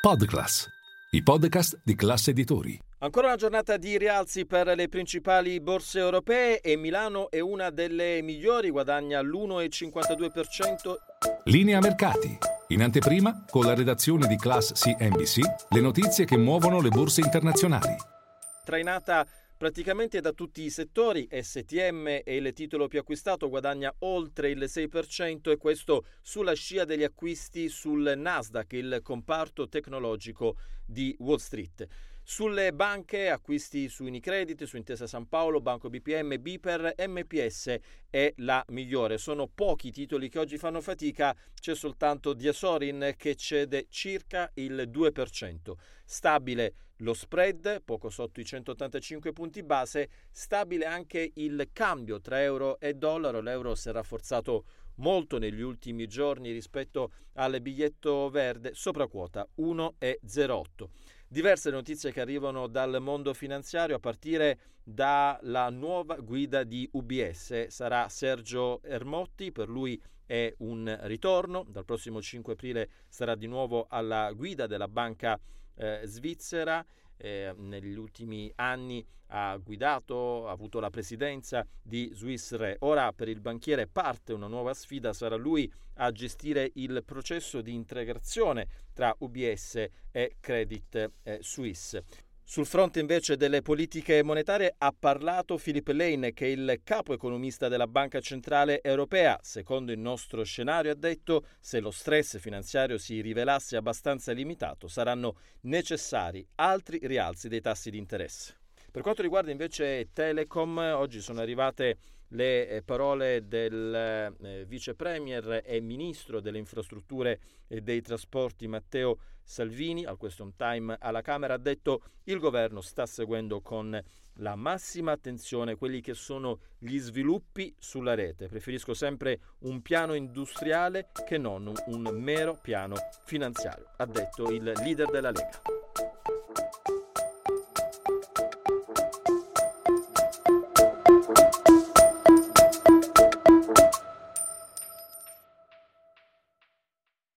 Podclass, i podcast di classe editori. Ancora una giornata di rialzi per le principali borse europee e Milano è una delle migliori, guadagna l'1,52%. Linea mercati. In anteprima, con la redazione di Class CNBC, le notizie che muovono le borse internazionali. Trainata praticamente da tutti i settori. STM è il titolo più acquistato, guadagna oltre il 6% e questo sulla scia degli acquisti sul Nasdaq, il comparto tecnologico di Wall Street. Sulle banche, acquisti su Unicredit, su Intesa San Paolo, Banco BPM, Biper, MPS è la migliore. Sono pochi i titoli che oggi fanno fatica, c'è soltanto Diasorin che cede circa il 2%. Stabile lo spread, poco sotto i 185 punti base, stabile anche il cambio tra euro e dollaro. L'euro si è rafforzato molto negli ultimi giorni rispetto al biglietto verde, sopra quota 1,08. Diverse notizie che arrivano dal mondo finanziario a partire dalla nuova guida di UBS. Sarà Sergio Ermotti, per lui è un ritorno. Dal prossimo 5 aprile sarà di nuovo alla guida della banca eh, svizzera. Eh, negli ultimi anni ha guidato, ha avuto la presidenza di Swiss Re. Ora per il banchiere parte una nuova sfida, sarà lui a gestire il processo di integrazione tra UBS e Credit eh, Suisse. Sul fronte invece delle politiche monetarie ha parlato Philip Lane, che è il capo economista della Banca Centrale Europea. Secondo il nostro scenario, ha detto, se lo stress finanziario si rivelasse abbastanza limitato, saranno necessari altri rialzi dei tassi di interesse. Per quanto riguarda invece Telecom, oggi sono arrivate le eh, parole del eh, vice premier e ministro delle infrastrutture e dei trasporti Matteo Salvini al question time alla Camera ha detto il governo sta seguendo con la massima attenzione quelli che sono gli sviluppi sulla rete. Preferisco sempre un piano industriale che non un mero piano finanziario, ha detto il leader della Lega.